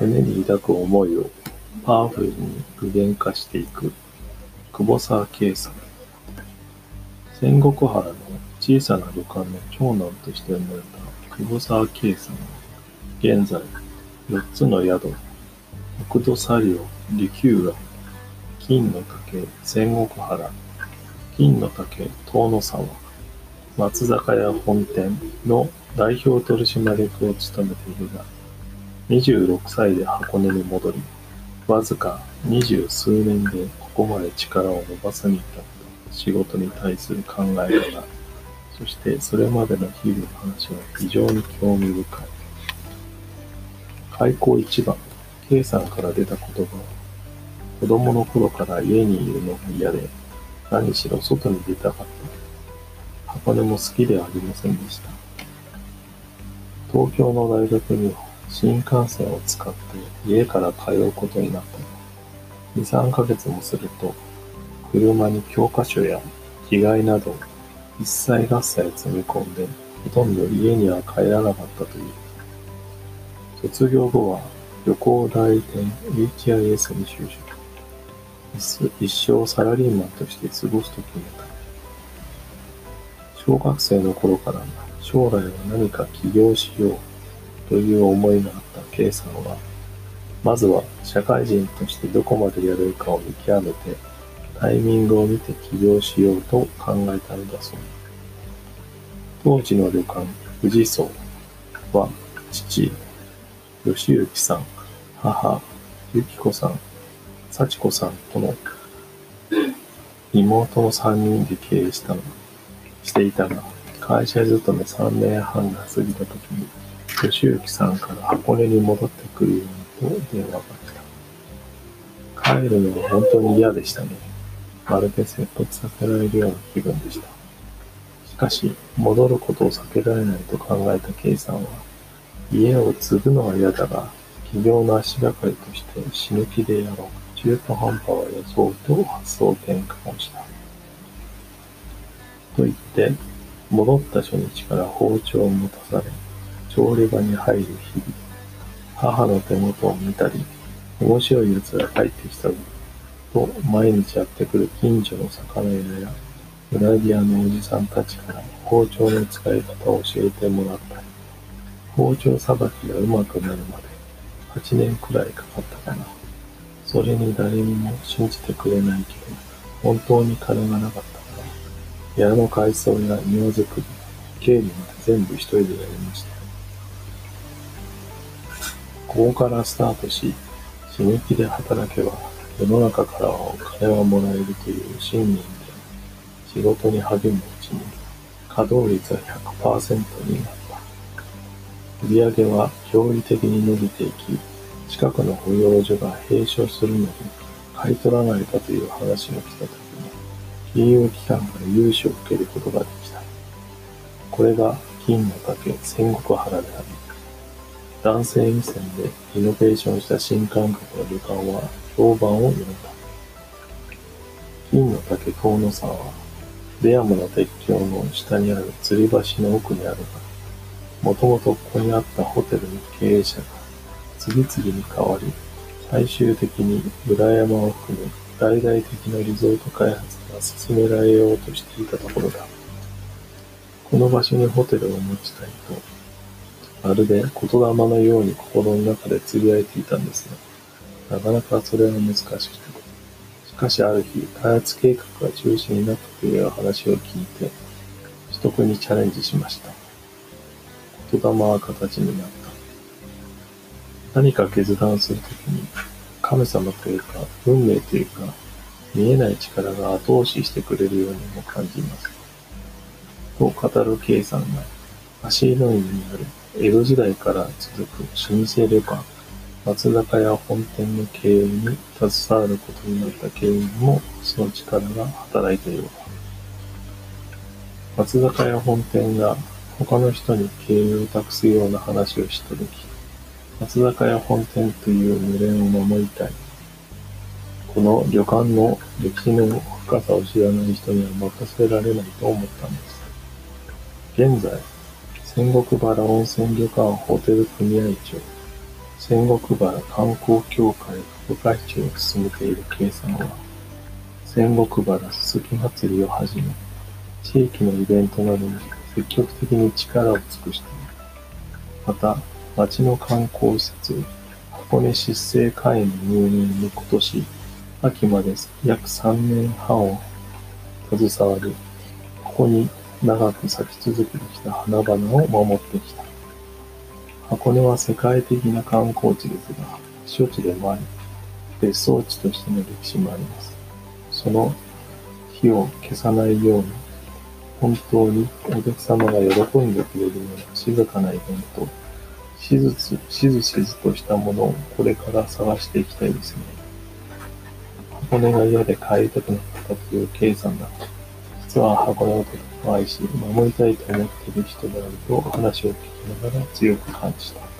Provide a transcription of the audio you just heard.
胸に抱く思いをパワフルに具現化していく。久保沢圭さん。仙石原の小さな旅館の長男として生まれた久保沢圭さん。は現在4つの宿。北土茶寮利休浦金の竹仙石原。金の竹遠野沢松坂屋本店の代表取締役を務めているが26歳で箱根に戻り、わずか二十数年でここまで力を伸ばすに至った仕事に対する考え方、そしてそれまでの日々の話は非常に興味深い。開口一番、K さんから出た言葉は、子供の頃から家にいるのが嫌で、何しろ外に出たかった。箱根も好きではありませんでした。東京の大学には新幹線を使って家から通うことになったが、二、三ヶ月もすると、車に教科書や着替えなど一切合切積み込んで、ほとんど家には帰らなかったという。卒業後は旅行代理店 HIS に就職。一生サラリーマンとして過ごすと決めた。小学生の頃から将来は何か起業しようという思いがあった K さんは、まずは社会人としてどこまでやれるかを見極めて、タイミングを見て起業しようと考えたのだそう。当時の旅館、富士荘は、父、吉行さん、母、由紀子さん、幸子さんとの妹の3人で経営したの、していたが、会社勤め3年半が過ぎた時に、吉行さんから箱根に戻ってくるようにと電話が来た。帰るのは本当に嫌でしたね。まるで説得させられるような気分でした。しかし、戻ることを避けられないと考えた K さんは、家を継ぐのは嫌だ。が、企業の足がかりとして死ぬ気でやろう。中途半端は装うと発想転換をした。と言って、戻った初日から包丁を持たされ、調理場に入る日々。母の手元を見たり、面白い奴が帰ってきたぞ、と毎日やってくる近所の魚屋や、うなぎ屋のおじさんたちから包丁の使い方を教えてもらったり、包丁さばきがうまくなるまで8年くらいかかったかな。それに誰にも信じてくれないけど、本当に金がなかったから、部屋の改装や庭作り、経理まで全部一人でやりました。ここからスタートし、死ぬ気で働けば世の中からはお金はもらえるという信念で仕事に励むうちに稼働率は100%になった。売り上げは驚異的に伸びていき、近くの保養所が閉所するのに買い取らないかという話が来た時に、金融機関から融資を受けることができた。これが金の竹戦国原であり、男性目線でイノベーションした新感覚の旅館は評判を呼んだ。金の竹遠野沢は、レアムの鉄橋の下にある吊り橋の奥にあるが、もともとここにあったホテルの経営者が次々に変わり、最終的に裏山を含む大々的なリゾート開発が進められようとしていたところだ。この場所にホテルを持ちたいとまるで言霊のように心の中でつぶやいていたんですが、なかなかそれは難しくて。しかしある日、開発計画が中止になったという話を聞いて、取得にチャレンジしました。言霊は形になった。何か決断するときに、神様というか、運命というか、見えない力が後押ししてくれるようにも感じます。と語る K さんが、足の院にある江戸時代から続く老舗旅館、松坂屋本店の経営に携わることになった経営にもその力が働いている。松坂屋本店が他の人に経営を託すような話をしたとき、松坂屋本店という無連を守りたい。この旅館の歴史の深さを知らない人には任せられないと思ったんです。現在、仙石原温泉旅館ホテル組合長、仙石原観光協会副会長を務めている K さんは、仙石原すすき祭りをはじめ、地域のイベントなどに積極的に力を尽くしている。また、町の観光施設、箱根湿生会員の入念に今年秋まで約3年半を携わり、ここに長く咲き続けてきた花々を守ってきた。箱根は世界的な観光地ですが、避暑地でもあり、別荘地としての歴史もあります。その火を消さないように、本当にお客様が喜んでくれるような静かなイベント、しずつ、しずしずとしたものをこれから探していきたいですね。箱根が嫌で帰りたくなったという K さんだ、は箱根をと愛し、守りたいと思っている人であると話を聞きながら強く感じた。